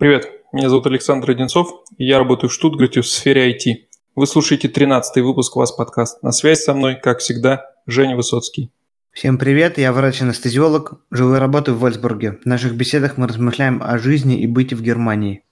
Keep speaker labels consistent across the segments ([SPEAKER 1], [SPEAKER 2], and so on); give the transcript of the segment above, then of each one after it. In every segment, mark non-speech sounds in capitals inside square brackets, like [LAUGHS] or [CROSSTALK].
[SPEAKER 1] Привет, меня зовут Александр Одинцов, и я работаю в Штутгарте в сфере IT. Вы слушаете 13-й выпуск «Вас подкаст». На связь со мной, как всегда, Женя Высоцкий.
[SPEAKER 2] Всем привет, я врач-анестезиолог, живу и работаю в Вольсбурге. В наших беседах мы размышляем о жизни и быте в Германии.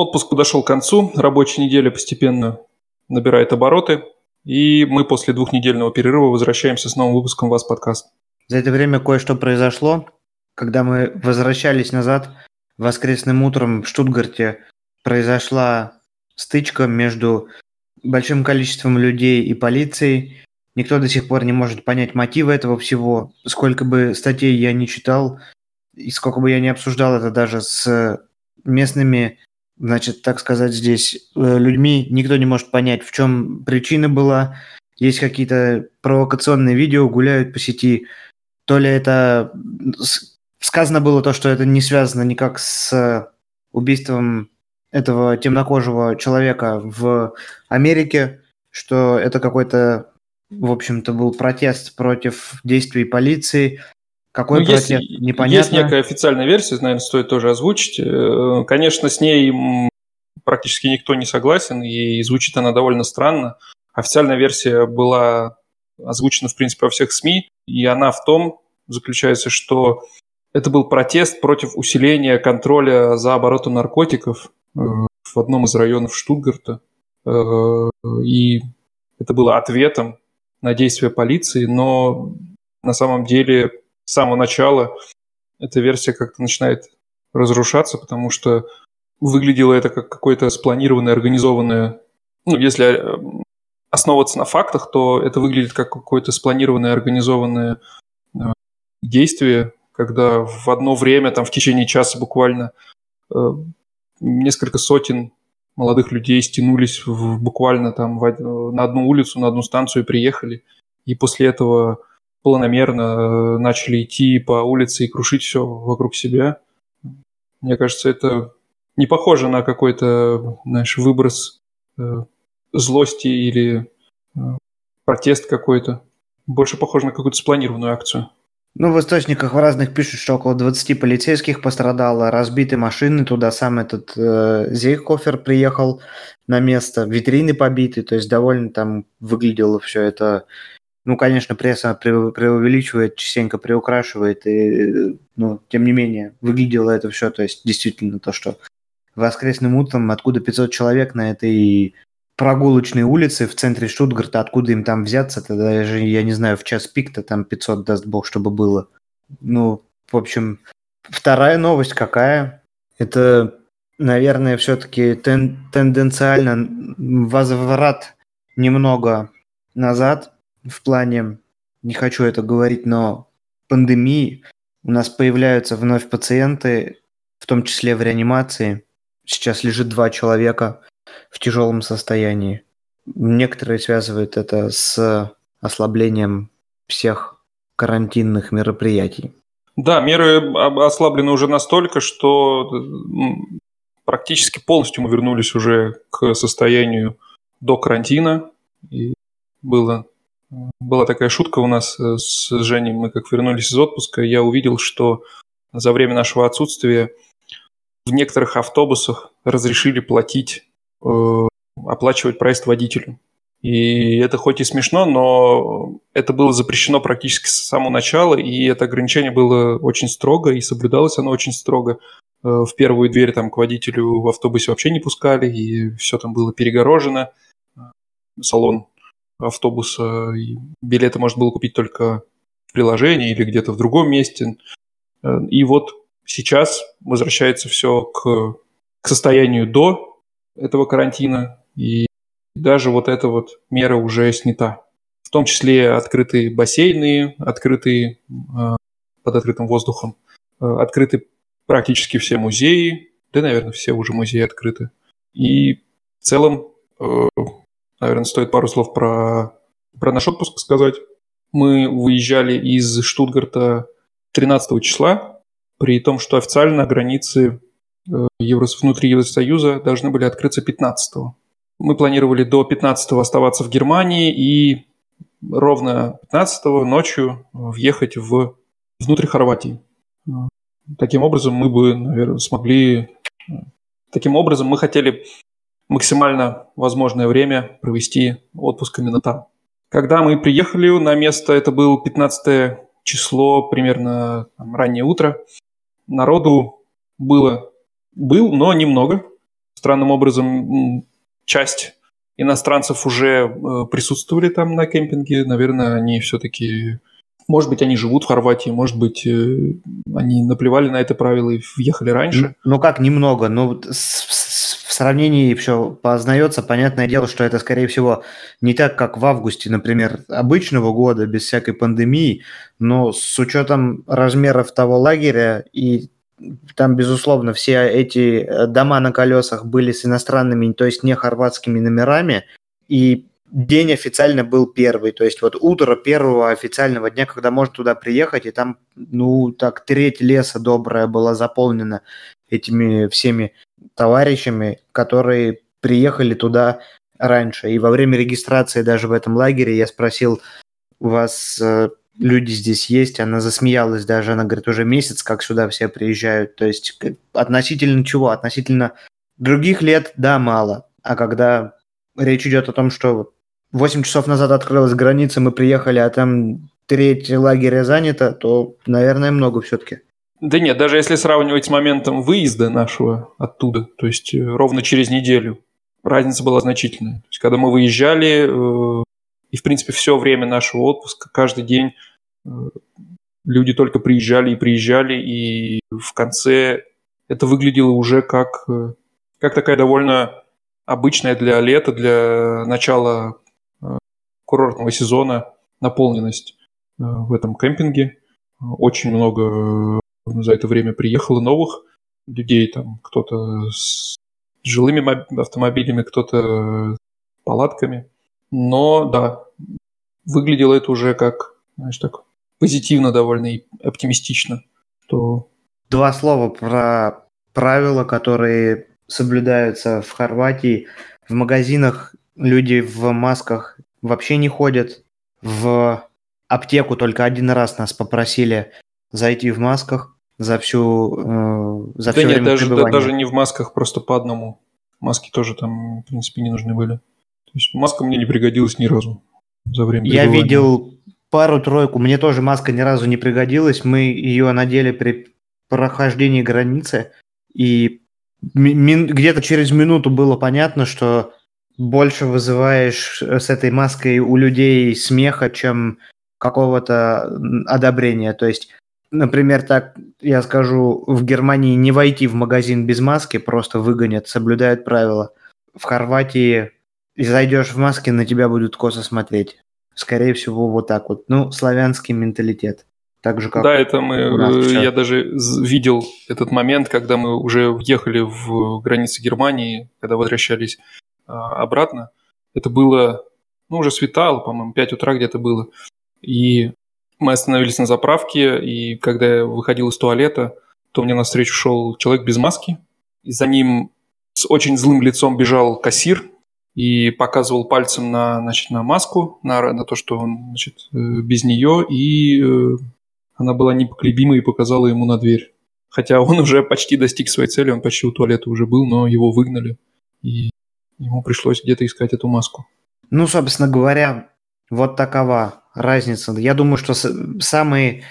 [SPEAKER 1] Отпуск подошел к концу, рабочая неделя постепенно набирает обороты, и мы после двухнедельного перерыва возвращаемся с новым выпуском «Вас подкаст».
[SPEAKER 2] За это время кое-что произошло. Когда мы возвращались назад, воскресным утром в Штутгарте произошла стычка между большим количеством людей и полицией. Никто до сих пор не может понять мотивы этого всего. Сколько бы статей я не читал, и сколько бы я не обсуждал это даже с местными значит, так сказать, здесь э, людьми никто не может понять, в чем причина была. Есть какие-то провокационные видео, гуляют по сети. То ли это... Сказано было то, что это не связано никак с убийством этого темнокожего человека в Америке, что это какой-то, в общем-то, был протест против действий полиции.
[SPEAKER 1] Какой ну, протест? Есть, Непонятно. Есть некая официальная версия, наверное, стоит тоже озвучить. Э, конечно, с ней практически никто не согласен, и звучит она довольно странно. Официальная версия была озвучена, в принципе, во всех СМИ, и она в том заключается, что это был протест против усиления контроля за оборотом наркотиков э, в одном из районов Штутгарта. Э, и это было ответом на действия полиции, но на самом деле с самого начала эта версия как-то начинает разрушаться, потому что выглядело это как какое-то спланированное, организованное... Ну, если э, основываться на фактах, то это выглядит как какое-то спланированное, организованное э, действие, когда в одно время, там, в течение часа буквально э, несколько сотен молодых людей стянулись в, буквально там в, на одну улицу, на одну станцию и приехали. И после этого планомерно э, начали идти по улице и крушить все вокруг себя. Мне кажется, это не похоже на какой-то, знаешь, выброс э, злости или э, протест какой-то. Больше похоже на какую-то спланированную акцию.
[SPEAKER 2] Ну, в источниках в разных пишут, что около 20 полицейских пострадало, разбиты машины, туда сам этот э, Зейхофер приехал на место, витрины побиты, то есть довольно там выглядело все это ну, конечно, пресса преувеличивает, частенько приукрашивает, и, ну, тем не менее, выглядело это все, то есть действительно то, что воскресным утром, откуда 500 человек на этой прогулочной улице в центре Штутгарта, откуда им там взяться, тогда даже, я не знаю, в час пик-то там 500, даст бог, чтобы было. Ну, в общем, вторая новость какая? Это, наверное, все-таки тен тенденциально возврат немного назад – в плане, не хочу это говорить, но пандемии у нас появляются вновь пациенты, в том числе в реанимации. Сейчас лежит два человека в тяжелом состоянии. Некоторые связывают это с ослаблением всех карантинных мероприятий.
[SPEAKER 1] Да, меры ослаблены уже настолько, что практически полностью мы вернулись уже к состоянию до карантина. И было была такая шутка у нас э, с Женей. Мы как вернулись из отпуска, я увидел, что за время нашего отсутствия в некоторых автобусах разрешили платить, э, оплачивать проезд водителю. И это хоть и смешно, но это было запрещено практически с самого начала, и это ограничение было очень строго, и соблюдалось оно очень строго. Э, в первую дверь там к водителю в автобусе вообще не пускали, и все там было перегорожено. Салон автобуса. И билеты можно было купить только в приложении или где-то в другом месте. Э, и вот сейчас возвращается все к, к состоянию до этого карантина, и даже вот эта вот мера уже снята. В том числе открытые бассейны, открытые э, под открытым воздухом, э, открыты практически все музеи, да, наверное, все уже музеи открыты. И в целом Наверное, стоит пару слов про, про наш отпуск сказать. Мы выезжали из Штутгарта 13 числа, при том, что официально границы Еврос, внутри Евросоюза должны были открыться 15 -го. Мы планировали до 15 оставаться в Германии и ровно 15 ночью въехать в внутрь Хорватии. Таким образом, мы бы, наверное, смогли... Таким образом, мы хотели максимально возможное время провести отпуск именно там. Когда мы приехали на место, это был 15 число, примерно там, раннее утро. Народу было, был, но немного. Странным образом, часть иностранцев уже э, присутствовали там на кемпинге. Наверное, они все-таки... Может быть, они живут в Хорватии, может быть, э, они наплевали на это правило и въехали раньше.
[SPEAKER 2] Ну как немного? Ну, в сравнении все познается, понятное дело, что это, скорее всего, не так, как в августе, например, обычного года, без всякой пандемии, но с учетом размеров того лагеря и там, безусловно, все эти э, дома на колесах были с иностранными, то есть не хорватскими номерами, и день официально был первый, то есть вот утро первого официального дня, когда можно туда приехать, и там, ну, так, треть леса добрая была заполнена этими всеми товарищами, которые приехали туда раньше. И во время регистрации даже в этом лагере я спросил, у вас э, люди здесь есть? Она засмеялась даже, она говорит, уже месяц, как сюда все приезжают. То есть относительно чего? Относительно других лет, да, мало. А когда речь идет о том, что 8 часов назад открылась граница, мы приехали, а там треть лагеря занято, то, наверное, много все-таки.
[SPEAKER 1] Да нет, даже если сравнивать с моментом выезда нашего оттуда, то есть э, ровно через неделю, разница была значительная. То есть когда мы выезжали, э, и в принципе все время нашего отпуска, каждый день э, люди только приезжали и приезжали, и в конце это выглядело уже как, как такая довольно обычная для лета, для начала курортного сезона наполненность в этом кемпинге. Очень много за это время приехало новых людей, там кто-то с жилыми автомобилями, кто-то палатками. Но да, выглядело это уже как, знаешь, так позитивно довольно и оптимистично. Что...
[SPEAKER 2] Два слова про правила, которые соблюдаются в Хорватии. В магазинах люди в масках вообще не ходят. В аптеку только один раз нас попросили зайти в масках за всю э,
[SPEAKER 1] за да все нет, даже, да, даже не в масках, просто по одному. Маски тоже там, в принципе, не нужны были. То есть маска мне не пригодилась ни разу за время
[SPEAKER 2] Я видел пару-тройку, мне тоже маска ни разу не пригодилась. Мы ее надели при прохождении границы, и где-то через минуту было понятно, что больше вызываешь с этой маской у людей смеха, чем какого-то одобрения. То есть Например, так я скажу, в Германии не войти в магазин без маски, просто выгонят, соблюдают правила. В Хорватии зайдешь в маске, на тебя будут косо смотреть. Скорее всего, вот так вот. Ну, славянский менталитет. Так же, как
[SPEAKER 1] да, это мы, э, я даже видел этот момент, когда мы уже въехали в границы Германии, когда возвращались а, обратно. Это было, ну, уже светало, по-моему, 5 утра где-то было. И мы остановились на заправке, и когда я выходил из туалета, то мне навстречу шел человек без маски, и за ним с очень злым лицом бежал кассир и показывал пальцем на, значит, на маску, на, на то, что он значит, э, без нее, и э, она была непоколебима и показала ему на дверь. Хотя он уже почти достиг своей цели, он почти у туалета уже был, но его выгнали, и ему пришлось где-то искать эту маску.
[SPEAKER 2] Ну, собственно говоря, вот такова разница. Я думаю, что самые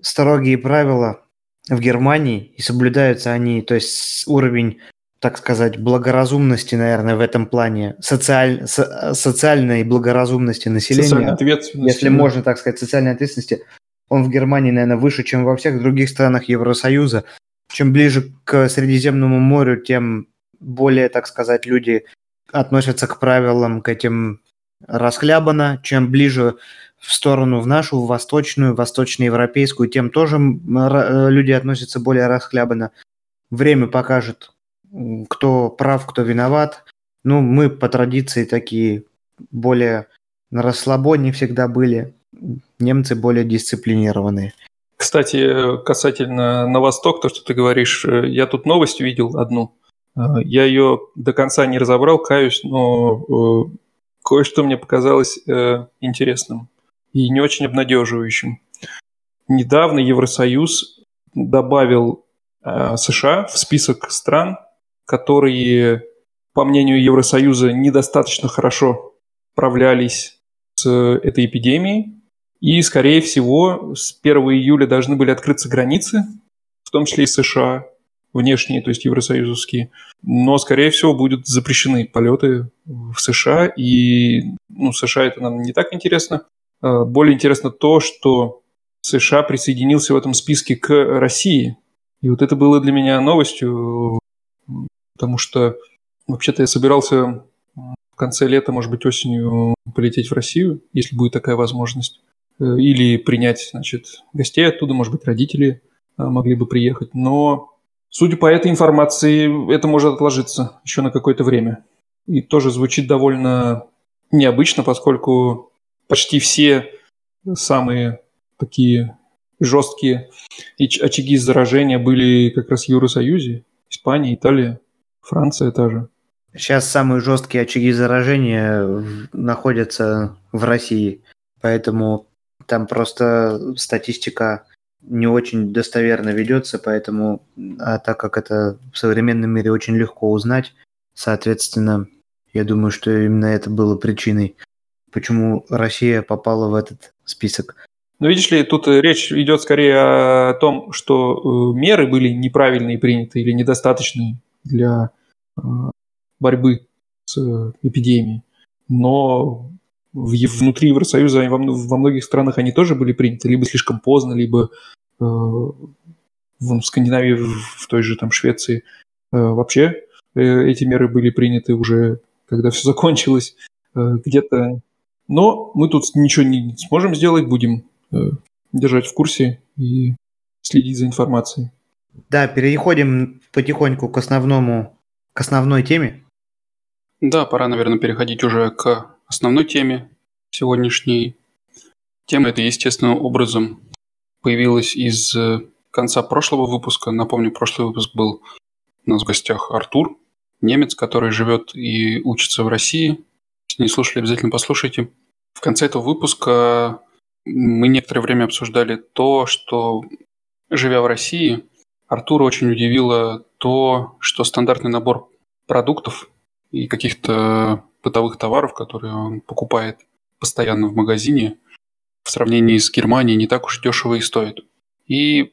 [SPEAKER 2] строгие правила в Германии, и соблюдаются они, то есть уровень, так сказать, благоразумности, наверное, в этом плане, социаль, со, социальной благоразумности населения, социальной ответственности, если да. можно так сказать, социальной ответственности, он в Германии, наверное, выше, чем во всех других странах Евросоюза. Чем ближе к Средиземному морю, тем более, так сказать, люди относятся к правилам, к этим расхлябано. Чем ближе в сторону в нашу, в восточную, восточноевропейскую, тем тоже э, люди относятся более расхлябанно. Время покажет, кто прав, кто виноват. Ну, мы по традиции такие более на расслабоне всегда были. Немцы более дисциплинированные.
[SPEAKER 1] Кстати, касательно на восток, то, что ты говоришь, э, я тут новость видел одну. Я ее до конца не разобрал, каюсь, но кое-что мне показалось интересным и не очень обнадеживающим. Недавно Евросоюз добавил США в список стран, которые, по мнению Евросоюза, недостаточно хорошо справлялись с этой эпидемией. И, скорее всего, с 1 июля должны были открыться границы, в том числе и США, внешние, то есть евросоюзовские. Но, скорее всего, будут запрещены полеты в США. И ну, США это нам не так интересно. А, более интересно то, что США присоединился в этом списке к России. И вот это было для меня новостью, потому что вообще-то я собирался в конце лета, может быть, осенью полететь в Россию, если будет такая возможность, э, или принять, значит, гостей оттуда, может быть, родители э, могли бы приехать. Но, судя по этой информации, это может отложиться еще на какое-то время. И тоже звучит довольно необычно, поскольку почти все самые такие жесткие очаги заражения были как раз в Евросоюзе, Испания, Италия. Франция та же.
[SPEAKER 2] Сейчас самые жесткие очаги заражения находятся в России, поэтому там просто статистика не очень достоверно ведется, поэтому, а так как это в современном мире очень легко узнать, соответственно, я думаю, что именно это было причиной, почему Россия попала в этот список.
[SPEAKER 1] Но видишь ли, тут речь идет скорее о том, что э, меры были неправильные приняты или недостаточные для э, борьбы с э, эпидемией. Но внутри Евросоюза во многих странах они тоже были приняты либо слишком поздно, либо э, в Скандинавии, в той же там Швеции вообще эти меры были приняты уже, когда все закончилось где-то. Но мы тут ничего не сможем сделать, будем держать в курсе и следить за информацией.
[SPEAKER 2] Да, переходим потихоньку к основному, к основной теме.
[SPEAKER 3] Да, пора, наверное, переходить уже к основной теме сегодняшней. Тема эта естественным образом появилась из э, конца прошлого выпуска. Напомню, прошлый выпуск был у нас в гостях Артур, немец, который живет и учится в России. Если не слушали, обязательно послушайте. В конце этого выпуска мы некоторое время обсуждали то, что, живя в России, Артура очень удивило то, что стандартный набор продуктов и каких-то бытовых товаров, которые он покупает постоянно в магазине, в сравнении с Германией не так уж дешево и стоит. И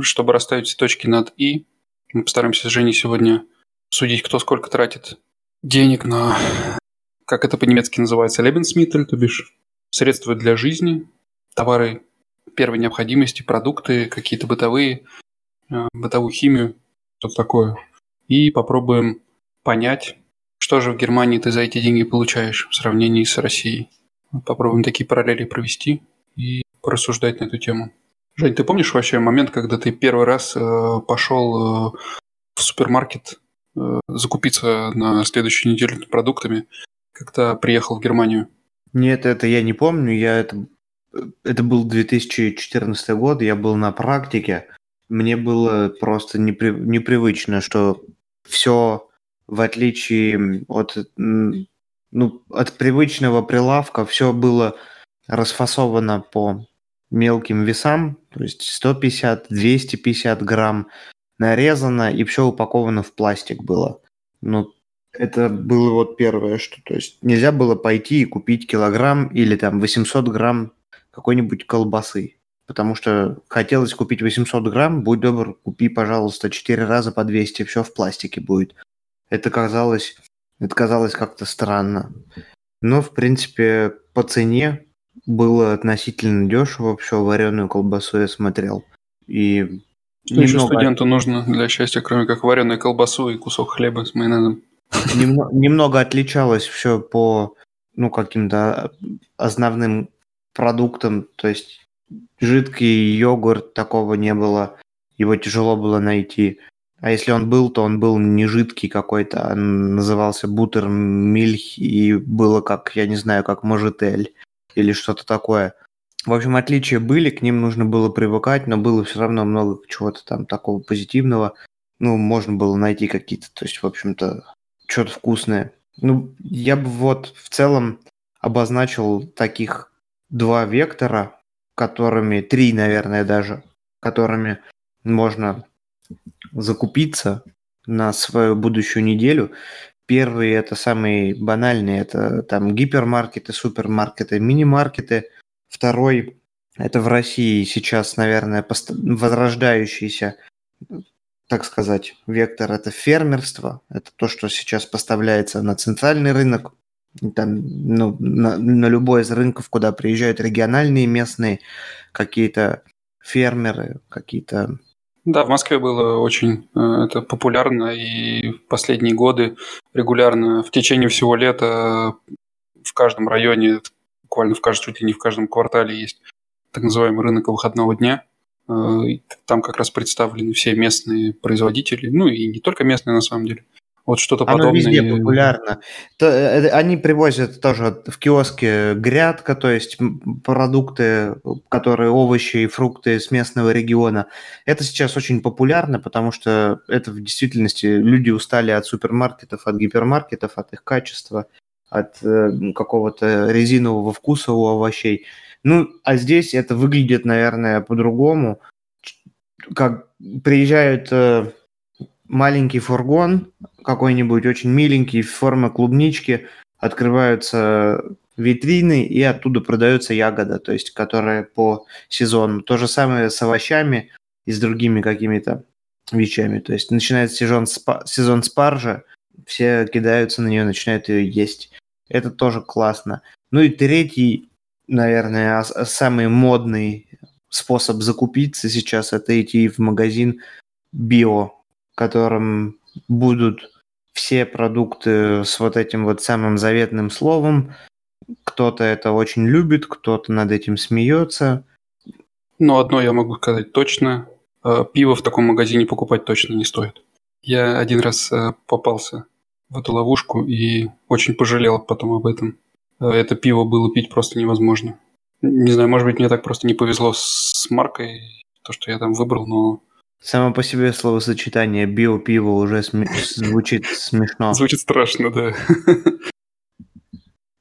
[SPEAKER 3] чтобы расставить все точки над «и», мы постараемся с Женей сегодня судить, кто сколько тратит денег на, как это по-немецки называется, Lebensmittel, то бишь средства для жизни, товары первой необходимости, продукты, какие-то бытовые, Э, бытовую химию, что-то такое. И попробуем понять, что же в Германии ты за эти деньги получаешь в сравнении с Россией. Попробуем такие параллели провести и порассуждать на эту тему. Жень, ты помнишь вообще момент, когда ты первый раз э, пошел э, в супермаркет э, закупиться на следующую неделю продуктами, когда приехал в Германию?
[SPEAKER 2] Нет, это я не помню. Я это, это был 2014 год, я был на практике. Мне было просто непри непривычно, что все в отличие от, ну, от привычного прилавка, все было расфасовано по мелким весам, то есть 150, 250 грамм нарезано, и все упаковано в пластик было. Ну, это было вот первое, что, то есть нельзя было пойти и купить килограмм или там 800 грамм какой-нибудь колбасы потому что хотелось купить 800 грамм, будь добр, купи, пожалуйста, 4 раза по 200, все в пластике будет. Это казалось, это казалось как-то странно. Но, в принципе, по цене было относительно дешево, все вареную колбасу я смотрел. И
[SPEAKER 3] что немного... еще студенту нужно для счастья, кроме как вареную колбасу и кусок хлеба с майонезом?
[SPEAKER 2] Немного, немного отличалось все по ну, каким-то основным продуктам, то есть жидкий йогурт такого не было, его тяжело было найти. А если он был, то он был не жидкий какой-то, а назывался бутермильх, и было как, я не знаю, как можетель или что-то такое. В общем, отличия были, к ним нужно было привыкать, но было все равно много чего-то там такого позитивного. Ну, можно было найти какие-то, то есть, в общем-то, что-то вкусное. Ну, я бы вот в целом обозначил таких два вектора, которыми, три, наверное, даже, которыми можно закупиться на свою будущую неделю. Первый это самый банальный, это там гипермаркеты, супермаркеты, мини-маркеты. Второй это в России сейчас, наверное, пост- возрождающийся, так сказать, вектор это фермерство. Это то, что сейчас поставляется на центральный рынок, там, ну, на, на любой из рынков, куда приезжают региональные, местные какие-то фермеры, какие-то
[SPEAKER 3] да, в Москве было очень э, это популярно, и в последние годы регулярно в течение всего лета в каждом районе, буквально в каждом, чуть ли не в каждом квартале есть так называемый рынок выходного дня. Э, там как раз представлены все местные производители, ну и не только местные на самом деле. Вот что-то Оно подобное.
[SPEAKER 2] везде популярно. То, э, они привозят тоже в киоске грядка, то есть продукты, которые овощи и фрукты с местного региона. Это сейчас очень популярно, потому что это в действительности люди устали от супермаркетов, от гипермаркетов, от их качества, от э, какого-то резинового вкуса у овощей. Ну, а здесь это выглядит, наверное, по-другому. Как приезжают э, маленький фургон, какой-нибудь очень миленький, форма клубнички, открываются витрины, и оттуда продается ягода, то есть которая по сезону. То же самое с овощами и с другими какими-то вещами. То есть начинается сезон, спа- сезон спаржа, все кидаются на нее, начинают ее есть. Это тоже классно. Ну и третий, наверное, самый модный способ закупиться сейчас это идти в магазин био котором будут все продукты с вот этим вот самым заветным словом. Кто-то это очень любит, кто-то над этим смеется.
[SPEAKER 3] Но одно я могу сказать точно. Э, пиво в таком магазине покупать точно не стоит. Я один раз э, попался в эту ловушку и очень пожалел потом об этом. Э, это пиво было пить просто невозможно. Не знаю, может быть, мне так просто не повезло с маркой, то, что я там выбрал, но
[SPEAKER 2] Само по себе словосочетание био-пиво уже см... [LAUGHS] звучит смешно.
[SPEAKER 3] Звучит страшно, да. [LAUGHS]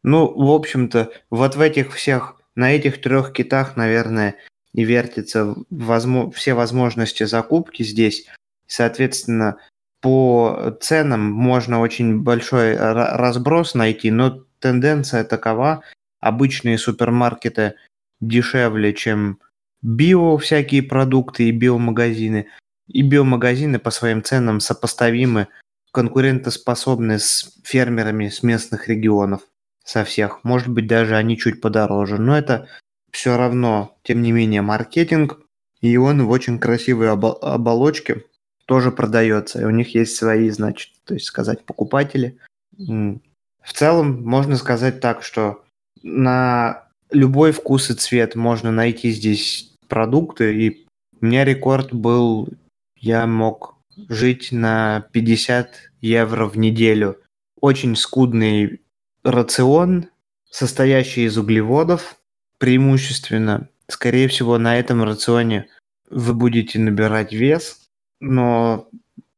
[SPEAKER 2] Ну, в общем-то, вот в этих всех, на этих трех китах, наверное, и вертятся возможно, все возможности закупки здесь. Соответственно, по ценам можно очень большой разброс найти, но тенденция такова. Обычные супермаркеты дешевле, чем био всякие продукты и биомагазины. И биомагазины по своим ценам сопоставимы, конкурентоспособны с фермерами с местных регионов, со всех. Может быть, даже они чуть подороже. Но это все равно, тем не менее, маркетинг. И он в очень красивой обо- оболочке тоже продается. И у них есть свои, значит, то есть сказать, покупатели. В целом, можно сказать так, что на любой вкус и цвет можно найти здесь продукты, и у меня рекорд был, я мог жить на 50 евро в неделю. Очень скудный рацион, состоящий из углеводов, преимущественно. Скорее всего, на этом рационе вы будете набирать вес, но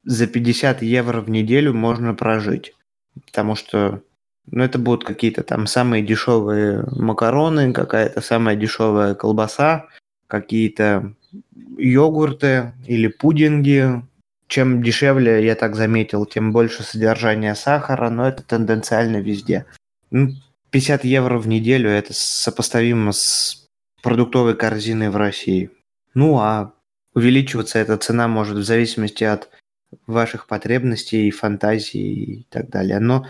[SPEAKER 2] за 50 евро в неделю можно прожить. Потому что ну, это будут какие-то там самые дешевые макароны, какая-то самая дешевая колбаса, какие-то йогурты или пудинги. Чем дешевле, я так заметил, тем больше содержания сахара, но это тенденциально везде. 50 ну, евро в неделю это сопоставимо с продуктовой корзиной в России. Ну а увеличиваться эта цена может в зависимости от ваших потребностей, фантазий и так далее. Но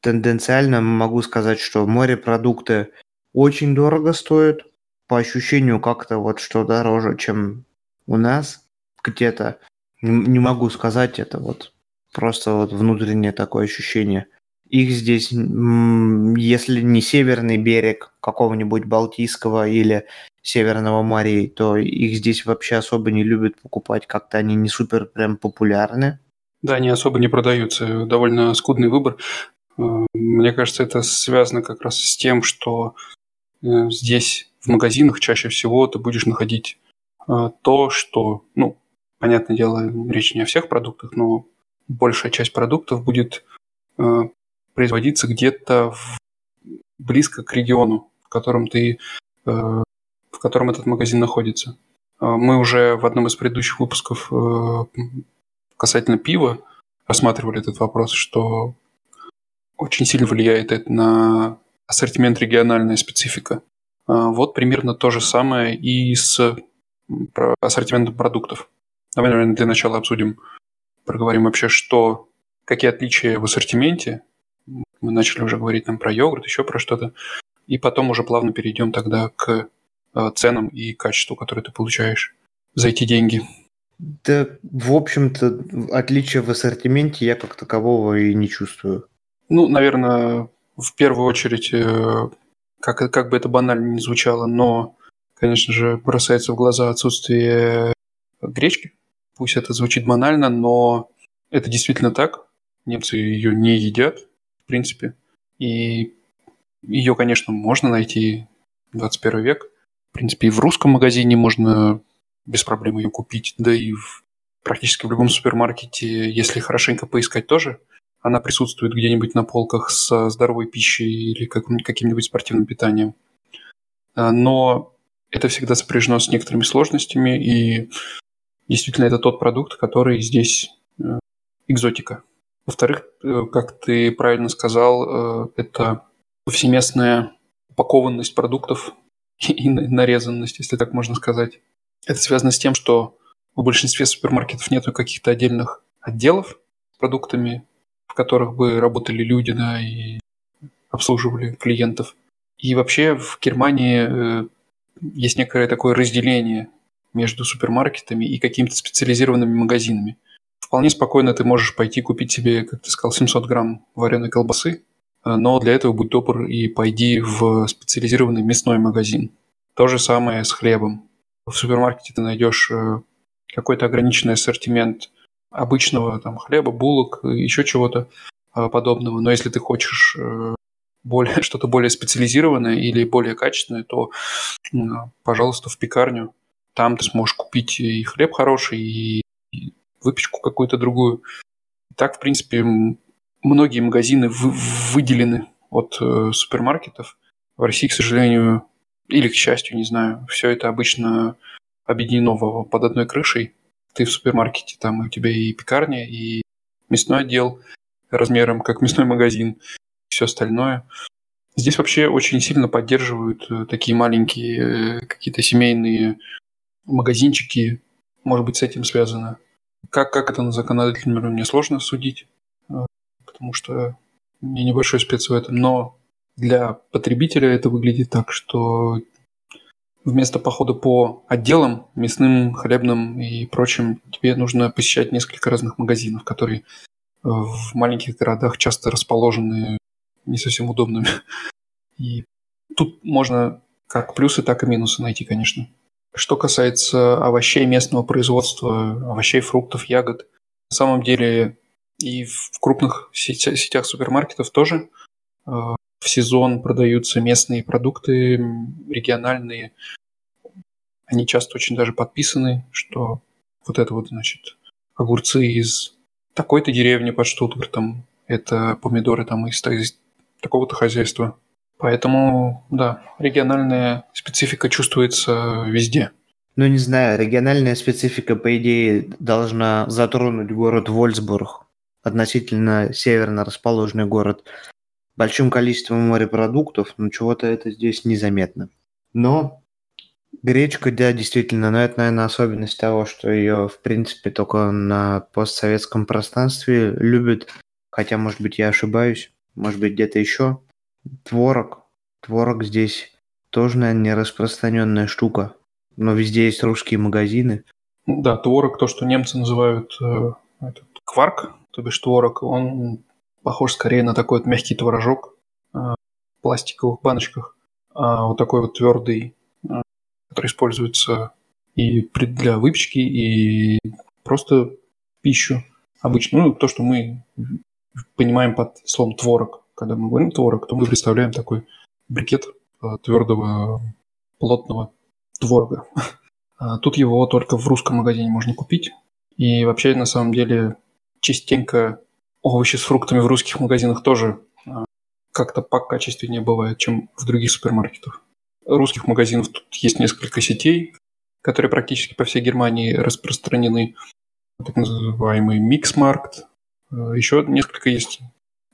[SPEAKER 2] тенденциально могу сказать, что морепродукты очень дорого стоят, по ощущению как-то вот что дороже, чем у нас где-то. Не, не могу сказать это вот. Просто вот внутреннее такое ощущение. Их здесь, если не северный берег какого-нибудь Балтийского или Северного моря, то их здесь вообще особо не любят покупать. Как-то они не супер прям популярны.
[SPEAKER 3] Да, они особо не продаются. Довольно скудный выбор. Э, мне кажется, это связано как раз с тем, что э, здесь
[SPEAKER 1] в магазинах чаще всего ты будешь находить э, то, что, ну, понятное дело, речь не о всех продуктах, но большая часть продуктов будет э, производиться где-то близко к региону, в котором ты, э, в котором этот магазин находится. Мы уже в одном из предыдущих выпусков касательно пива рассматривали этот вопрос, что очень сильно влияет это на ассортимент региональная специфика. Вот примерно то же самое и с ассортиментом продуктов. Давай, наверное, для начала обсудим, проговорим вообще, что, какие отличия в ассортименте. Мы начали уже говорить там про йогурт, еще про что-то. И потом уже плавно перейдем тогда к э, ценам и качеству, которые ты получаешь за эти деньги.
[SPEAKER 2] Да, в общем-то, отличия в ассортименте я как такового и не чувствую.
[SPEAKER 1] Ну, наверное, в первую очередь, э, как, как бы это банально не звучало, но, конечно же, бросается в глаза отсутствие гречки. Пусть это звучит банально, но это действительно так. Немцы ее не едят, в принципе. И ее, конечно, можно найти 21 век. В принципе, и в русском магазине можно без проблем ее купить. Да и в, практически в любом супермаркете, если хорошенько поискать тоже, она присутствует где-нибудь на полках с здоровой пищей или каким-нибудь спортивным питанием. А, но это всегда сопряжено с некоторыми сложностями, и действительно это тот продукт, который здесь э, экзотика. Во-вторых, э, как ты правильно сказал, э, это повсеместная упакованность продуктов [LAUGHS] и нарезанность, если так можно сказать. Это связано с тем, что в большинстве супермаркетов нет каких-то отдельных отделов с продуктами, которых бы работали люди, да, и обслуживали клиентов. И вообще в Германии есть некое такое разделение между супермаркетами и какими-то специализированными магазинами. Вполне спокойно ты можешь пойти купить себе, как ты сказал, 700 грамм вареной колбасы, э, но для этого будь добр и пойди в специализированный мясной магазин. То же самое с хлебом. В супермаркете ты найдешь э, какой-то ограниченный ассортимент обычного там хлеба, булок, еще чего-то э, подобного. Но если ты хочешь более, [LAUGHS] что-то более специализированное или более качественное, то, пожалуйста, в пекарню там ты сможешь купить и хлеб хороший, и выпечку какую-то другую. Так, в принципе, многие магазины вы, выделены от э, супермаркетов. В России, к сожалению, или к счастью, не знаю, все это обычно объединено под одной крышей. Ты в супермаркете, там у тебя и пекарня, и мясной отдел размером как мясной магазин, все остальное. Здесь вообще очень сильно поддерживают э, такие маленькие э, какие-то семейные магазинчики, может быть, с этим связано. Как, как это на законодательном уровне сложно судить, э, потому что я небольшой спец в этом, но для потребителя это выглядит так, что вместо похода по отделам, мясным, хлебным и прочим, тебе нужно посещать несколько разных магазинов, которые в маленьких городах часто расположены не совсем удобными. И тут можно как плюсы, так и минусы найти, конечно. Что касается овощей местного производства, овощей, фруктов, ягод, на самом деле и в крупных сетях супермаркетов тоже э, в сезон продаются местные продукты, региональные. Они часто очень даже подписаны, что вот это вот, значит, огурцы из такой-то деревни под Штутгартом, это помидоры там из, из такого-то хозяйства. Поэтому, да, региональная специфика чувствуется везде.
[SPEAKER 2] Ну, не знаю, региональная специфика, по идее, должна затронуть город Вольсбург, относительно северно расположенный город, большим количеством морепродуктов, но чего-то это здесь незаметно. Но гречка, да, действительно, но это, наверное, особенность того, что ее, в принципе, только на постсоветском пространстве любят, хотя, может быть, я ошибаюсь, может быть, где-то еще. Творог. Творог здесь тоже, наверное, не распространенная штука. Но везде есть русские магазины.
[SPEAKER 1] Да, творог, то, что немцы называют э, этот, кварк, то бишь творог, он похож скорее на такой вот мягкий творожок э, в пластиковых баночках. А вот такой вот твердый, э, который используется и для выпечки, и просто пищу обычно. Ну, то, что мы понимаем под словом творог. Когда мы говорим творог, то мы представляем такой брикет твердого плотного творога. [LAUGHS] А тут его только в русском магазине можно купить. И вообще, на самом деле, частенько овощи с фруктами в русских магазинах тоже а, как-то покачественнее бывает, чем в других супермаркетах. Русских магазинов тут есть несколько сетей, которые практически по всей Германии распространены. Так называемый Mix Markt. Еще несколько есть.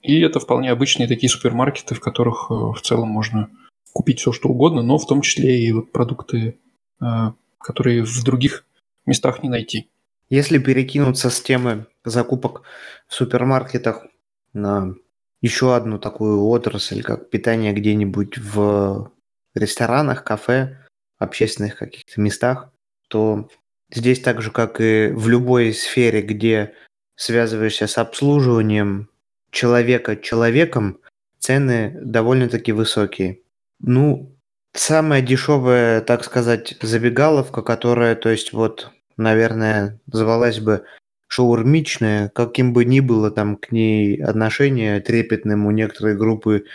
[SPEAKER 1] И это вполне обычные такие супермаркеты, в которых э, в целом можно купить все, что угодно, но в том числе и вот продукты, а, которые в других местах не найти.
[SPEAKER 2] Если перекинуться с темы закупок в супермаркетах на еще одну такую отрасль, как питание где-нибудь в ресторанах, кафе, общественных каких-то местах, то здесь так же, как и в любой сфере, где связываешься с обслуживанием человека человеком, цены довольно-таки высокие. Ну, самая дешевая, так сказать, забегаловка, которая, то есть вот наверное, называлась бы шаурмичная, каким бы ни было там к ней отношение трепетным у некоторой группы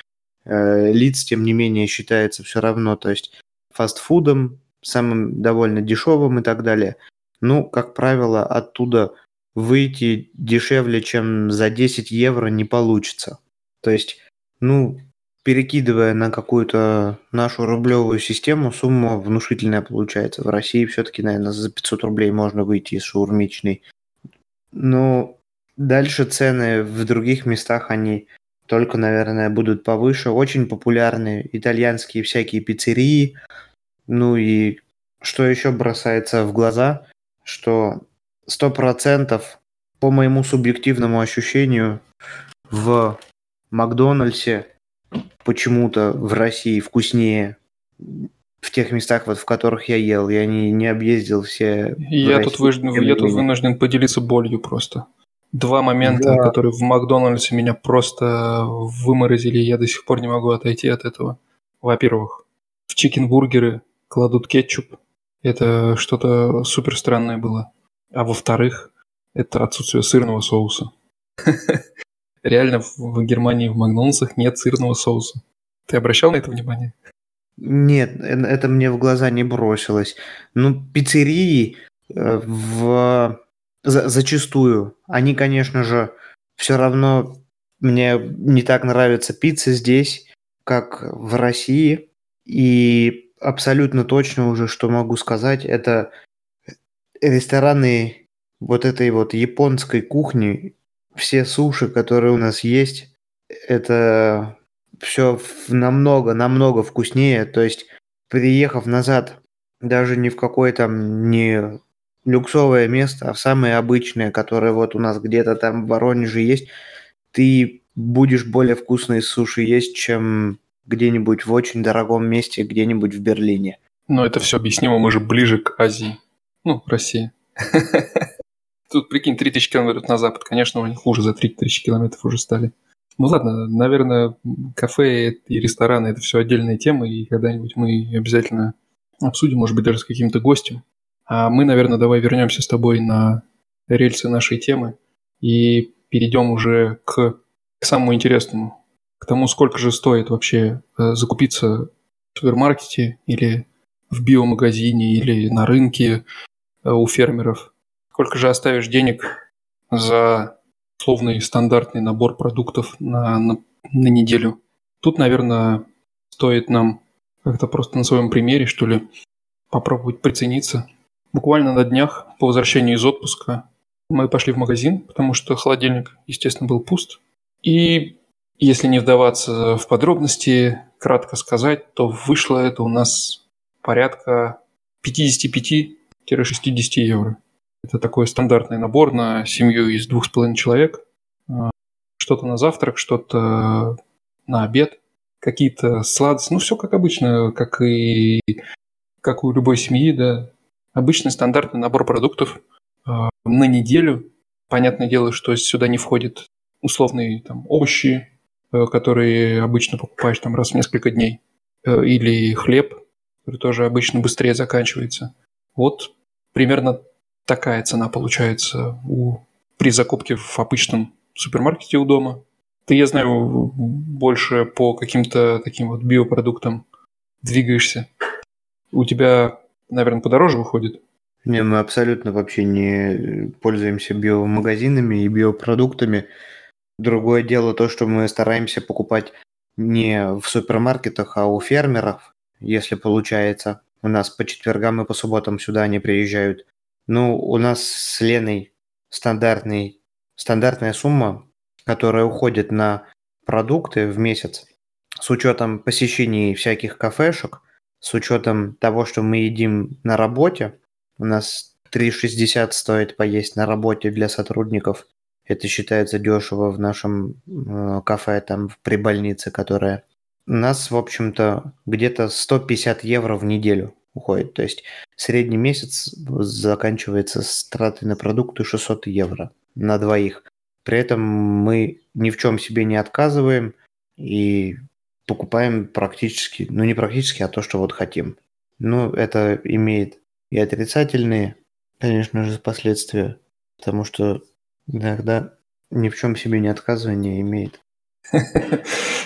[SPEAKER 2] э, лиц, тем не менее считается все равно, то есть фастфудом, самым довольно дешевым и так далее. Ну, как правило, оттуда выйти дешевле, чем за 10 евро не получится. То есть, ну, перекидывая на какую-то нашу рублевую систему, сумма внушительная получается. В России все-таки, наверное, за 500 рублей можно выйти из шаурмичной. Но дальше цены в других местах, они только, наверное, будут повыше. Очень популярны итальянские всякие пиццерии. Ну и что еще бросается в глаза, что 100% по моему субъективному ощущению в Макдональдсе почему-то в России вкуснее в тех местах, вот в которых я ел. Я не, не объездил все.
[SPEAKER 1] Я тут, вынужден, я тут вынужден поделиться болью просто. Два момента, да. которые в Макдональдсе меня просто выморозили, я до сих пор не могу отойти от этого. Во-первых, в чикенбургеры кладут кетчуп. Это что-то супер странное было. А во-вторых, это отсутствие сырного соуса. Реально в Германии в Макдональдсах нет сырного соуса. Ты обращал на это внимание?
[SPEAKER 2] Нет, это мне в глаза не бросилось. Ну, пиццерии э, в... За, зачастую, они, конечно же, все равно мне не так нравится пицца здесь, как в России. И абсолютно точно уже, что могу сказать, это рестораны вот этой вот японской кухни все суши, которые у нас есть, это все намного, намного вкуснее. То есть, приехав назад, даже не в какое там не люксовое место, а в самое обычное, которое вот у нас где-то там в Воронеже есть, ты будешь более вкусные суши есть, чем где-нибудь в очень дорогом месте, где-нибудь в Берлине.
[SPEAKER 1] Но это все объяснимо, мы же ближе к Азии. Ну, России. [LAUGHS] Тут, прикинь, 3000 километров на запад, конечно, они хуже за 3000 километров уже стали. Ну ладно, наверное, кафе и рестораны – это все отдельная тема, и когда-нибудь мы обязательно обсудим, может быть, даже с каким-то гостем. А мы, наверное, давай вернемся с тобой на рельсы нашей темы и перейдем уже к, к самому интересному, к тому, сколько же стоит вообще э, закупиться в супермаркете или в биомагазине или на рынке э, у фермеров Сколько же оставишь денег за условный стандартный набор продуктов на, на, на неделю? Тут, наверное, стоит нам как-то просто на своем примере, что ли, попробовать прицениться. Буквально на днях по возвращению из отпуска мы пошли в магазин, потому что холодильник, естественно, был пуст. И если не вдаваться в подробности, кратко сказать, то вышло это у нас порядка 55-60 евро. Это такой стандартный набор на семью из двух с половиной человек. А, что-то на завтрак, что-то на обед, какие-то сладости. Ну, все как обычно, как и как у любой семьи, да. Обычный стандартный набор продуктов а, на неделю. Понятное дело, что сюда не входит условные там овощи, э, которые обычно покупаешь там раз в несколько дней, э, или хлеб, который тоже обычно быстрее заканчивается. Вот примерно такая цена получается у, при закупке в обычном супермаркете у дома. Ты, я знаю, больше по каким-то таким вот биопродуктам двигаешься. у тебя, наверное, подороже выходит.
[SPEAKER 2] Не, мы абсолютно вообще не пользуемся биомагазинами и биопродуктами. Другое дело то, что мы стараемся покупать не в супермаркетах, а у фермеров, если получается. У нас по четвергам и по субботам сюда они приезжают. Ну, у нас с Леной стандартный, стандартная сумма, которая уходит на продукты в месяц, с учетом посещений всяких кафешек, с учетом того, что мы едим на работе, у нас 3,60 стоит поесть на работе для сотрудников. Это считается дешево в нашем э, кафе там при больнице, которая... У нас, в общем-то, где-то 150 евро в неделю уходит. То есть средний месяц заканчивается с тратой на продукты 600 евро на двоих. При этом мы ни в чем себе не отказываем и покупаем практически, ну не практически, а то, что вот хотим. Ну, это имеет и отрицательные, конечно же, последствия, потому что иногда ни в чем себе не отказывание имеет. [LAUGHS]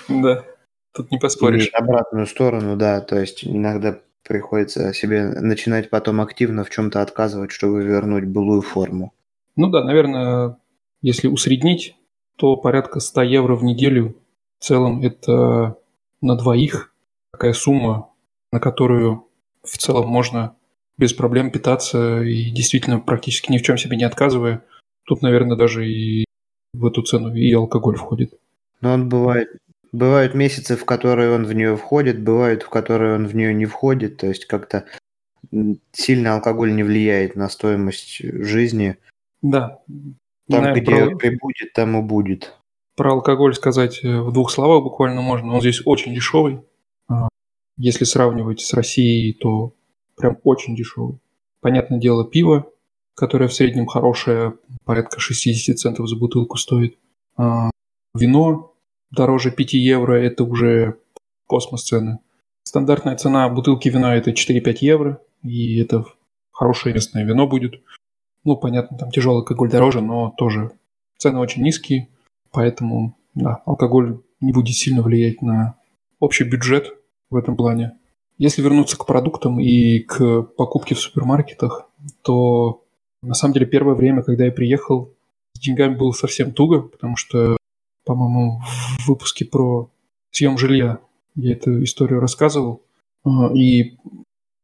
[SPEAKER 1] Да, тут не поспоришь.
[SPEAKER 2] обратную сторону, да, то есть иногда приходится себе начинать потом активно в чем-то отказывать, чтобы вернуть былую форму.
[SPEAKER 1] Ну да, наверное, если усреднить, то порядка 100 евро в неделю в целом это на двоих такая сумма, на которую в целом можно без проблем питаться и действительно практически ни в чем себе не отказывая. Тут, наверное, даже и в эту цену и алкоголь входит.
[SPEAKER 2] Но он бывает Бывают месяцы, в которые он в нее входит, бывают, в которые он в нее не входит. То есть как-то сильно алкоголь не влияет на стоимость жизни.
[SPEAKER 1] Да.
[SPEAKER 2] Там, Наверное, где про... прибудет, там и будет.
[SPEAKER 1] Про алкоголь сказать э, в двух словах буквально можно. Он здесь очень дешевый. А, если сравнивать с Россией, то прям очень дешевый. Понятное дело, пиво, которое в среднем хорошее, порядка 60 центов за бутылку стоит. А, вино дороже 5 евро, это уже космос цены. Стандартная цена бутылки вина это 4-5 евро, и это хорошее местное вино будет. Ну, понятно, там тяжелый алкоголь дороже, но тоже цены очень низкие, поэтому да, алкоголь не будет сильно влиять на общий бюджет в этом плане. Если вернуться к продуктам и к покупке в супермаркетах, то на самом деле первое время, когда я приехал, с деньгами было совсем туго, потому что по-моему, в выпуске про съем жилья я эту историю рассказывал. А, и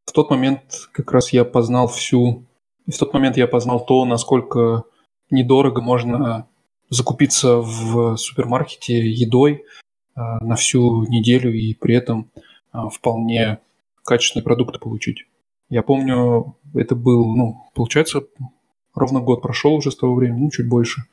[SPEAKER 1] в тот момент как раз я познал всю... И в тот момент я познал то, насколько недорого можно закупиться в супермаркете едой а, на всю неделю и при этом а, вполне качественные продукты получить. Я помню, это был, ну, получается, ровно год прошел уже с того времени, ну, чуть больше –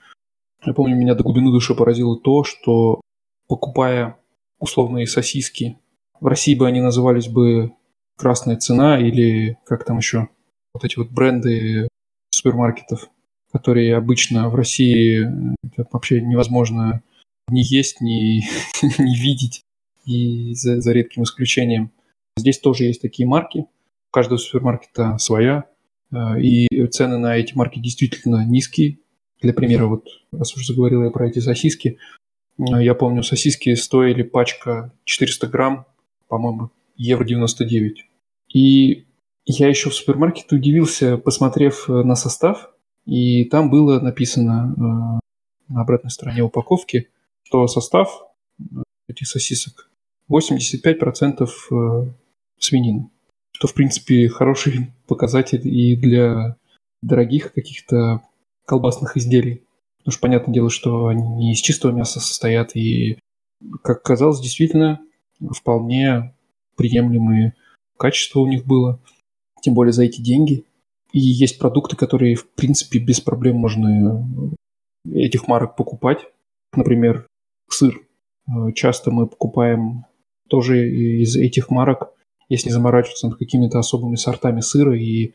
[SPEAKER 1] я помню, меня до глубины души поразило то, что покупая условные сосиски, в России бы они назывались бы красная цена или как там еще, вот эти вот бренды супермаркетов, которые обычно в России это вообще невозможно ни есть, ни, [LAUGHS] ни видеть, и за, за редким исключением. Здесь тоже есть такие марки, у каждого супермаркета своя, э, и цены на эти марки действительно низкие, для примера, вот раз уже заговорил я про эти сосиски, э, я помню, сосиски стоили пачка 400 грамм, по-моему, евро 99. И я еще в супермаркете удивился, посмотрев э, на состав, и там было написано э, на обратной стороне упаковки, что состав этих сосисок 85% свинины. Что, в принципе, хороший [LAUGHS] показатель и для дорогих каких-то колбасных изделий. Потому что понятное дело, что они не из чистого мяса состоят, и, как казалось, действительно вполне приемлемые качества у них было, тем более за эти деньги. И есть продукты, которые, в принципе, без проблем можно этих марок покупать. Например, сыр. Часто мы покупаем тоже из этих марок, если заморачиваться над какими-то особыми сортами сыра и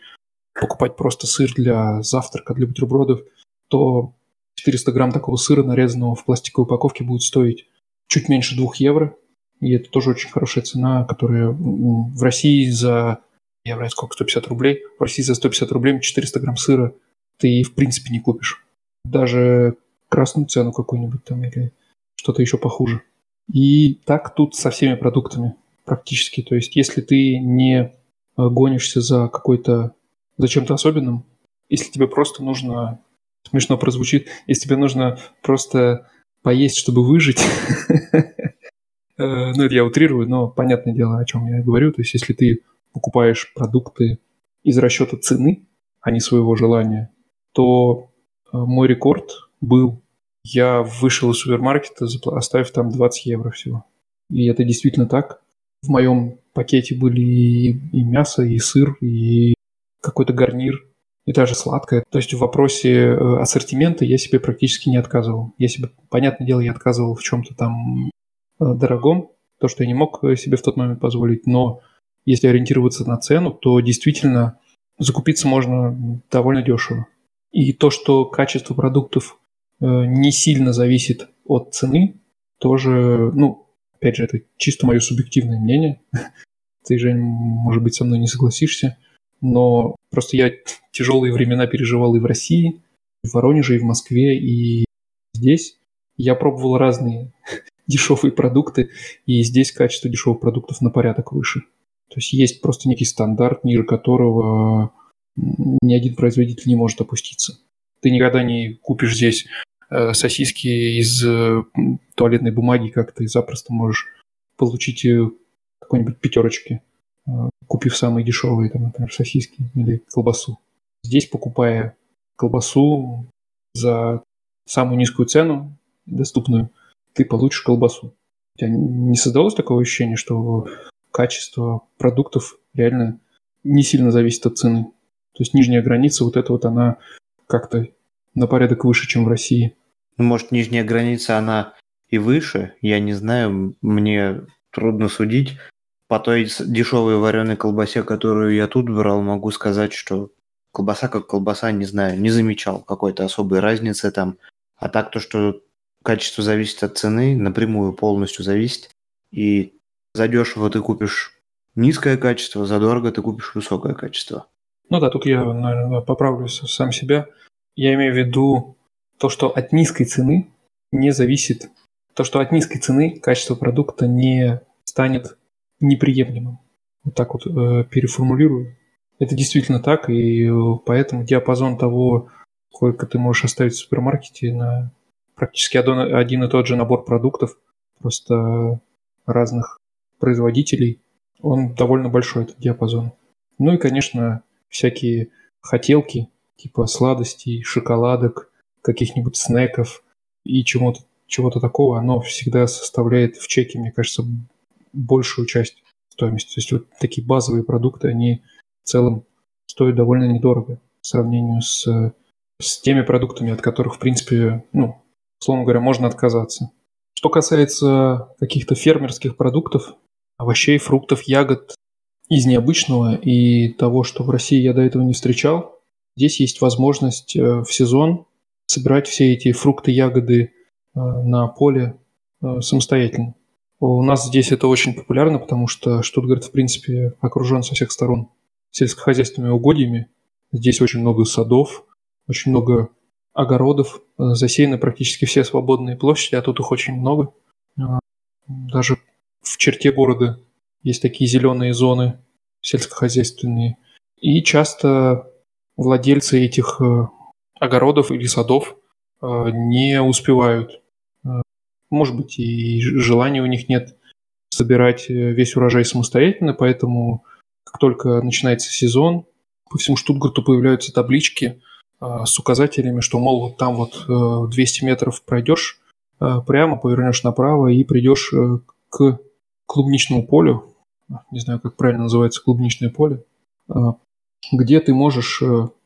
[SPEAKER 1] покупать просто сыр для завтрака, для бутербродов, то 400 грамм такого сыра, нарезанного в пластиковой упаковке, будет стоить чуть меньше 2 евро. И это тоже очень хорошая цена, которая в России за, я знаю сколько, 150 рублей. В России за 150 рублей 400 грамм сыра ты в принципе не купишь. Даже красную цену какую-нибудь там или что-то еще похуже. И так тут со всеми продуктами практически. То есть если ты не гонишься за какой-то, за чем-то особенным, если тебе просто нужно, смешно прозвучит, если тебе нужно просто поесть, чтобы выжить, [LAUGHS] ну, это я утрирую, но понятное дело, о чем я говорю. То есть, если ты покупаешь продукты из расчета цены, а не своего желания, то мой рекорд был, я вышел из супермаркета, оставив там 20 евро всего. И это действительно так. В моем пакете были и, и мясо, и сыр, и какой-то гарнир, и даже сладкое. То есть в вопросе э, ассортимента я себе практически не отказывал. Я себе, понятное дело, я отказывал в чем-то там э, дорогом, то, что я не мог э, себе в тот момент позволить, но если ориентироваться на цену, то действительно закупиться можно довольно дешево. И то, что качество продуктов не сильно зависит от цены, тоже, ну, опять же, это чисто мое субъективное мнение. [LAUGHS] Ты, Жень, может быть, со мной не согласишься но просто я тяжелые времена переживал и в России, и в Воронеже, и в Москве, и здесь. Я пробовал разные [LAUGHS] дешевые продукты, и здесь качество дешевых продуктов на порядок выше. То есть есть просто некий стандарт, ниже которого ни один производитель не может опуститься. Ты никогда не купишь здесь э, сосиски из э, туалетной бумаги, как ты запросто можешь получить э, какой-нибудь пятерочки купив самые дешевые, там, например, сосиски или колбасу. Здесь, покупая колбасу за самую низкую цену, доступную, ты получишь колбасу. У тебя не создалось такого ощущения, что качество продуктов реально не сильно зависит от цены? То есть нижняя граница, вот эта вот, она как-то на порядок выше, чем в России.
[SPEAKER 2] Ну, может, нижняя граница, она и выше, я не знаю, мне трудно судить, по той дешевой вареной колбасе, которую я тут брал, могу сказать, что колбаса как колбаса, не знаю, не замечал какой-то особой разницы там. А так то, что качество зависит от цены, напрямую полностью зависит. И задешево ты купишь низкое качество, задорого ты купишь высокое качество.
[SPEAKER 1] Ну да, тут я, наверное, поправлю сам себя. Я имею в виду то, что от низкой цены не зависит, то, что от низкой цены качество продукта не станет неприемлемым. Вот так вот э, переформулирую. Это действительно так, и э, поэтому диапазон того, сколько ты можешь оставить в супермаркете на практически один и тот же набор продуктов, просто разных производителей, он довольно большой, этот диапазон. Ну и, конечно, всякие хотелки, типа сладостей, шоколадок, каких-нибудь снеков и чего-то чего-то такого, оно всегда составляет в чеке, мне кажется, большую часть стоимости. То есть вот такие базовые продукты, они в целом стоят довольно недорого в сравнении с, с теми продуктами, от которых, в принципе, ну, условно говоря, можно отказаться. Что касается каких-то фермерских продуктов, овощей, фруктов, ягод из необычного и того, что в России я до этого не встречал, здесь есть возможность э, в сезон собирать все эти фрукты, ягоды э, на поле э, самостоятельно. У нас здесь это очень популярно, потому что Штутгарт, в принципе, окружен со всех сторон сельскохозяйственными угодьями. Здесь очень много садов, очень много огородов, засеяны практически все свободные площади, а тут их очень много. А, даже в черте города есть такие зеленые зоны сельскохозяйственные. И часто владельцы этих э, огородов или садов э, не успевают может быть, и желания у них нет собирать э, весь урожай самостоятельно, поэтому как только начинается сезон, по всему Штутгарту появляются таблички а, с указателями, что, мол, вот там вот 200 э, метров пройдешь а, прямо, повернешь направо и придешь э, к клубничному полю, не знаю, как правильно называется клубничное поле, а, где ты можешь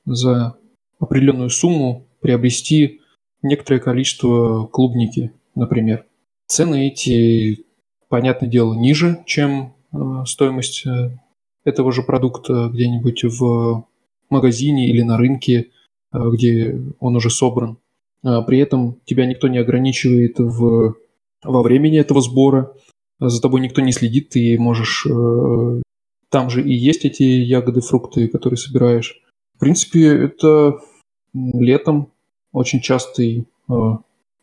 [SPEAKER 1] за определенную сумму приобрести некоторое количество клубники например. Цены эти, понятное дело, ниже, чем э, стоимость э, этого же продукта где-нибудь в магазине или на рынке, э, где он уже собран. А при этом тебя никто не ограничивает в, во времени этого сбора, за тобой никто не следит, ты можешь там же и есть эти ягоды, фрукты, которые собираешь. В принципе, это летом очень частый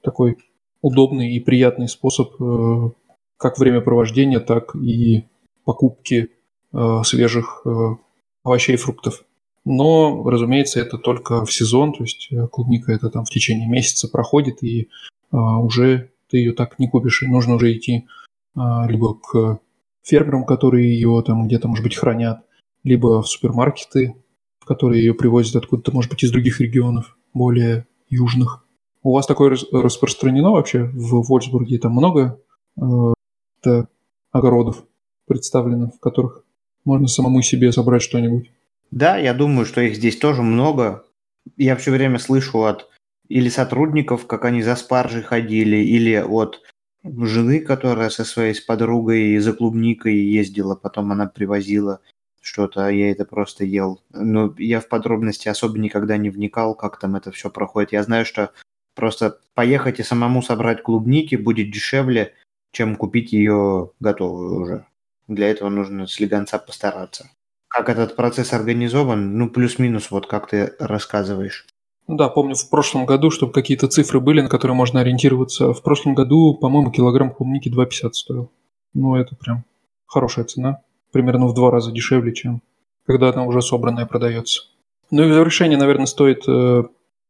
[SPEAKER 1] такой удобный и приятный способ э, как времяпровождения, так и покупки свежих овощей и фруктов. Но, разумеется, это только в сезон, то есть клубника это там в течение месяца проходит, и уже ты ее так не купишь, и нужно уже идти либо к фермерам, которые ее там где-то, может быть, хранят, либо в супермаркеты, в которые ее привозят откуда-то, может быть, из других регионов, более южных. У вас такое распространено вообще в Вольсбурге? Там много э, огородов представлено, в которых можно самому себе собрать что-нибудь?
[SPEAKER 2] Да, я думаю, что их здесь тоже много. Я все время слышу от или сотрудников, как они за спаржей ходили, или от жены, которая со своей с подругой за клубникой ездила, потом она привозила что-то, а я это просто ел. Но я в подробности особо никогда не вникал, как там это все проходит. Я знаю, что просто поехать и самому собрать клубники будет дешевле, чем купить ее готовую уже. Для этого нужно слегонца постараться. Как этот процесс организован, ну, плюс-минус, вот как ты рассказываешь.
[SPEAKER 1] Да, помню в прошлом году, чтобы какие-то цифры были, на которые можно ориентироваться. В прошлом году, по-моему, килограмм клубники 2,50 стоил. Ну, это прям хорошая цена примерно в два раза дешевле, чем когда она уже собранная продается. Ну и в завершение, наверное, стоит э,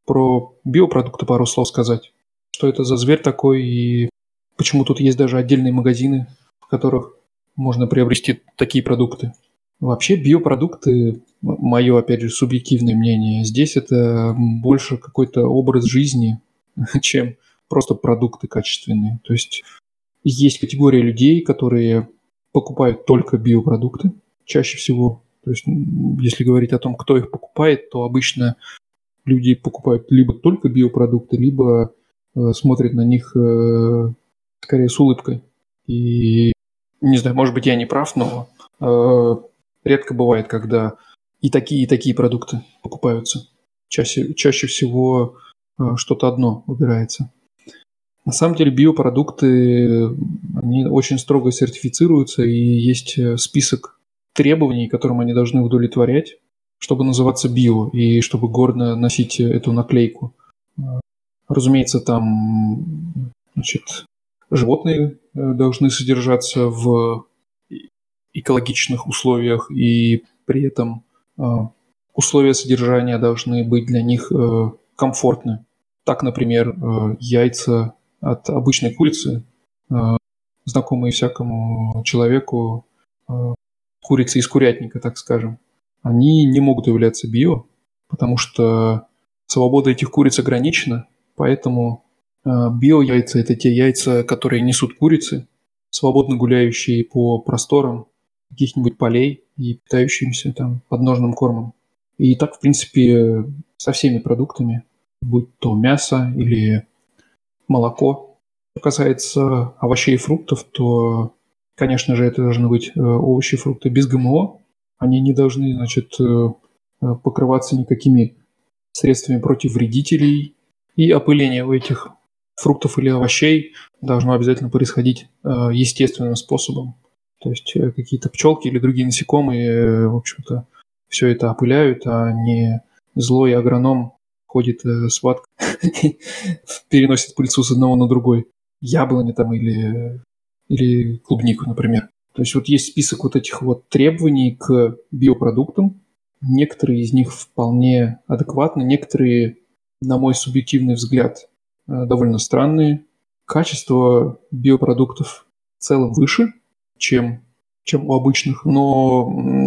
[SPEAKER 1] про биопродукты пару слов сказать. Что это за зверь такой и почему тут есть даже отдельные магазины, в которых можно приобрести такие продукты. Вообще биопродукты, мое, опять же, субъективное мнение, здесь это больше какой-то образ жизни, [LAUGHS] чем просто продукты качественные. То есть есть категория людей, которые покупают только биопродукты чаще всего. То есть, если говорить о том, кто их покупает, то обычно люди покупают либо только биопродукты, либо э, смотрят на них э, скорее с улыбкой. И не знаю, может быть, я не прав, но э, редко бывает, когда и такие, и такие продукты покупаются. Чаще, чаще всего э, что-то одно выбирается. На самом деле биопродукты, они очень строго сертифицируются, и есть э, список требований, которым они должны удовлетворять, чтобы называться био, и чтобы гордо носить эту наклейку. Разумеется, там значит, животные э, должны содержаться в экологичных условиях, и при этом э, условия содержания должны быть для них комфортны. Так, например, яйца от обычной курицы, э, знакомые всякому человеку э, курицы из курятника, так скажем, они не могут являться био, потому что свобода этих куриц ограничена, поэтому э, био-яйца – это те яйца, которые несут курицы, свободно гуляющие по просторам каких-нибудь полей и питающимся там подножным кормом. И так, в принципе, со всеми продуктами, будь то мясо или молоко. Что касается овощей и фруктов, то, конечно же, это должны быть э, овощи и фрукты без ГМО. Они не должны, значит, э, э, покрываться никакими средствами против вредителей. И опыление у этих фруктов или овощей должно обязательно происходить естественным способом. То есть какие-то пчелки или другие насекомые, в общем-то, все это опыляют, а не злой агроном ходит э, с ваткой, [LAUGHS] переносит пыльцу с одного на другой. Яблони там или, или клубнику, например. То есть вот есть список вот этих вот требований к биопродуктам. Некоторые из них вполне адекватны, некоторые, на мой субъективный взгляд, э, довольно странные. Качество биопродуктов в целом выше, чем, чем у обычных, но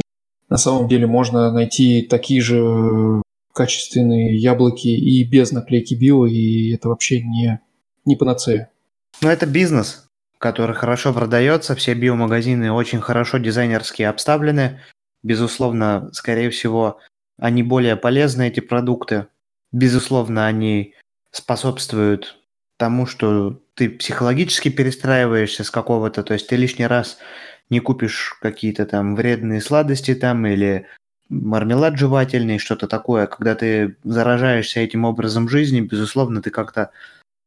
[SPEAKER 1] на самом деле можно найти такие же качественные яблоки и без наклейки био, и это вообще не, не панацея.
[SPEAKER 2] Ну, это бизнес, который хорошо продается. Все биомагазины очень хорошо дизайнерски обставлены. Безусловно, скорее всего, они более полезны, эти продукты. Безусловно, они способствуют тому, что ты психологически перестраиваешься с какого-то, то есть ты лишний раз не купишь какие-то там вредные сладости там или мармелад жевательный, что-то такое. Когда ты заражаешься этим образом жизни, безусловно, ты как-то,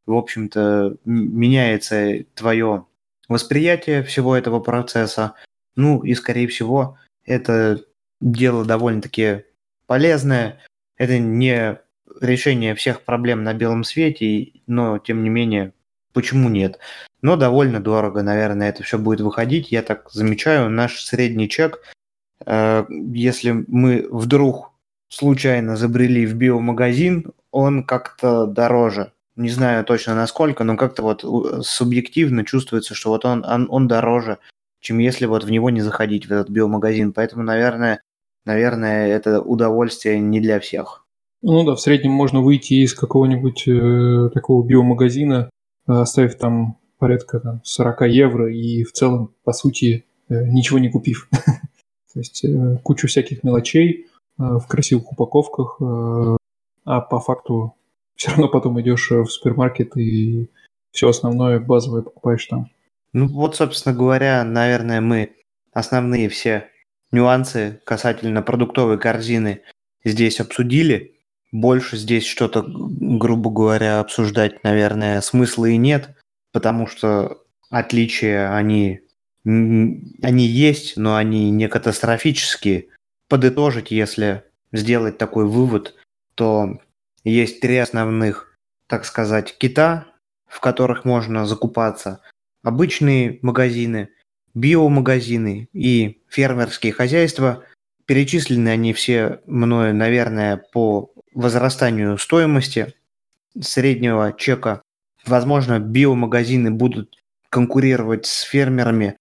[SPEAKER 2] в общем-то, меняется твое восприятие всего этого процесса. Ну и, скорее всего, это дело довольно-таки полезное. Это не решение всех проблем на белом свете, но, тем не менее, почему нет? Но довольно дорого, наверное, это все будет выходить. Я так замечаю, наш средний чек э, если мы вдруг случайно забрели в биомагазин, он как-то дороже. Не знаю точно насколько, но как-то вот субъективно чувствуется, что вот он, он, он дороже, чем если вот в него не заходить, в этот биомагазин. Поэтому, наверное, наверное, это удовольствие не для всех.
[SPEAKER 1] Ну да, в среднем можно выйти из какого-нибудь э, такого биомагазина, э, оставив там порядка там, 40 евро и в целом, по сути, э, ничего не купив. [LAUGHS] То есть э, кучу всяких мелочей э, в красивых упаковках, э, а по факту все равно потом идешь в супермаркет и все основное базовое покупаешь там.
[SPEAKER 2] Ну вот, собственно говоря, наверное, мы основные все нюансы касательно продуктовой корзины здесь обсудили. Больше здесь что-то, грубо говоря, обсуждать, наверное, смысла и нет, потому что отличия, они, они есть, но они не катастрофические. Подытожить, если сделать такой вывод, то есть три основных, так сказать, кита, в которых можно закупаться. Обычные магазины, биомагазины и фермерские хозяйства. Перечислены они все мною, наверное, по возрастанию стоимости среднего чека. Возможно, биомагазины будут конкурировать с фермерами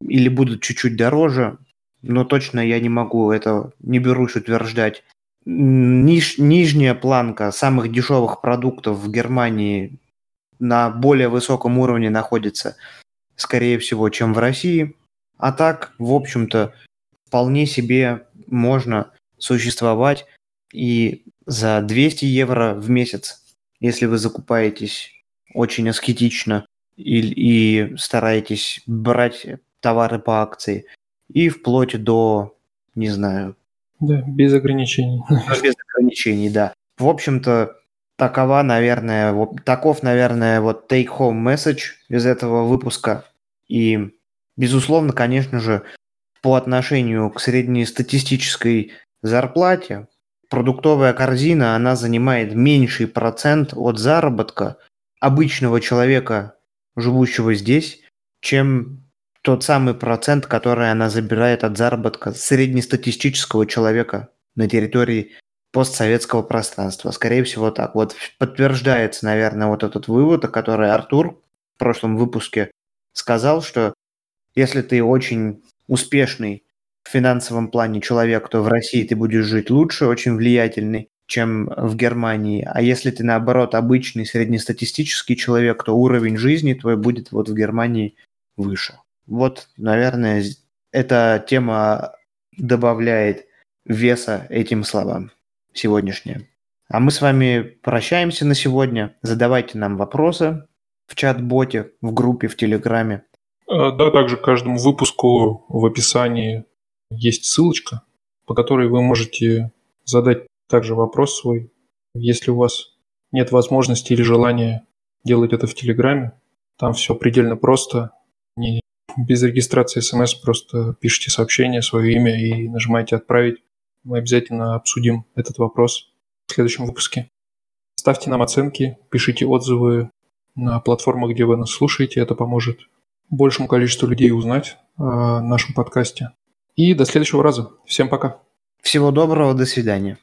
[SPEAKER 2] или будут чуть-чуть дороже, но точно я не могу это, не берусь утверждать. Ниж, нижняя планка самых дешевых продуктов в Германии на более высоком уровне находится, скорее всего, чем в России. А так, в общем-то, вполне себе можно существовать и за 200 евро в месяц, если вы закупаетесь очень аскетично и, и стараетесь брать товары по акции, и вплоть до, не знаю...
[SPEAKER 1] Да, без ограничений. [LAUGHS]
[SPEAKER 2] Без ограничений, да. В общем-то, такова, наверное, вот, таков, наверное, вот take-home message из этого выпуска. И, безусловно, конечно же, по отношению к среднестатистической зарплате, продуктовая корзина, она занимает меньший процент от заработка обычного человека, живущего здесь, чем тот самый процент, который она забирает от заработка среднестатистического человека на территории постсоветского пространства. Скорее всего так. Вот подтверждается, наверное, вот этот вывод, о который Артур в прошлом выпуске сказал, что если ты очень успешный в финансовом плане человек, то в России ты будешь жить лучше, очень влиятельный, чем в Германии. А если ты, наоборот, обычный среднестатистический человек, то уровень жизни твой будет вот в Германии выше. Вот, наверное, эта тема добавляет веса этим словам сегодняшняя. А мы с вами прощаемся на сегодня. Задавайте нам вопросы в чат-боте, в группе, в Телеграме.
[SPEAKER 1] А, да, также к каждому выпуску в описании есть ссылочка, по которой вы можете задать также вопрос свой. Если у вас нет возможности или желания делать это в Телеграме, там все предельно просто. Не, без регистрации смс просто пишите сообщение, свое имя и нажимаете «Отправить». Мы обязательно обсудим этот вопрос в следующем выпуске. Ставьте нам оценки, пишите отзывы на платформах, где вы нас слушаете. Это поможет большему количеству людей узнать о нашем подкасте. И до следующего раза. Всем пока.
[SPEAKER 2] Всего доброго, до свидания.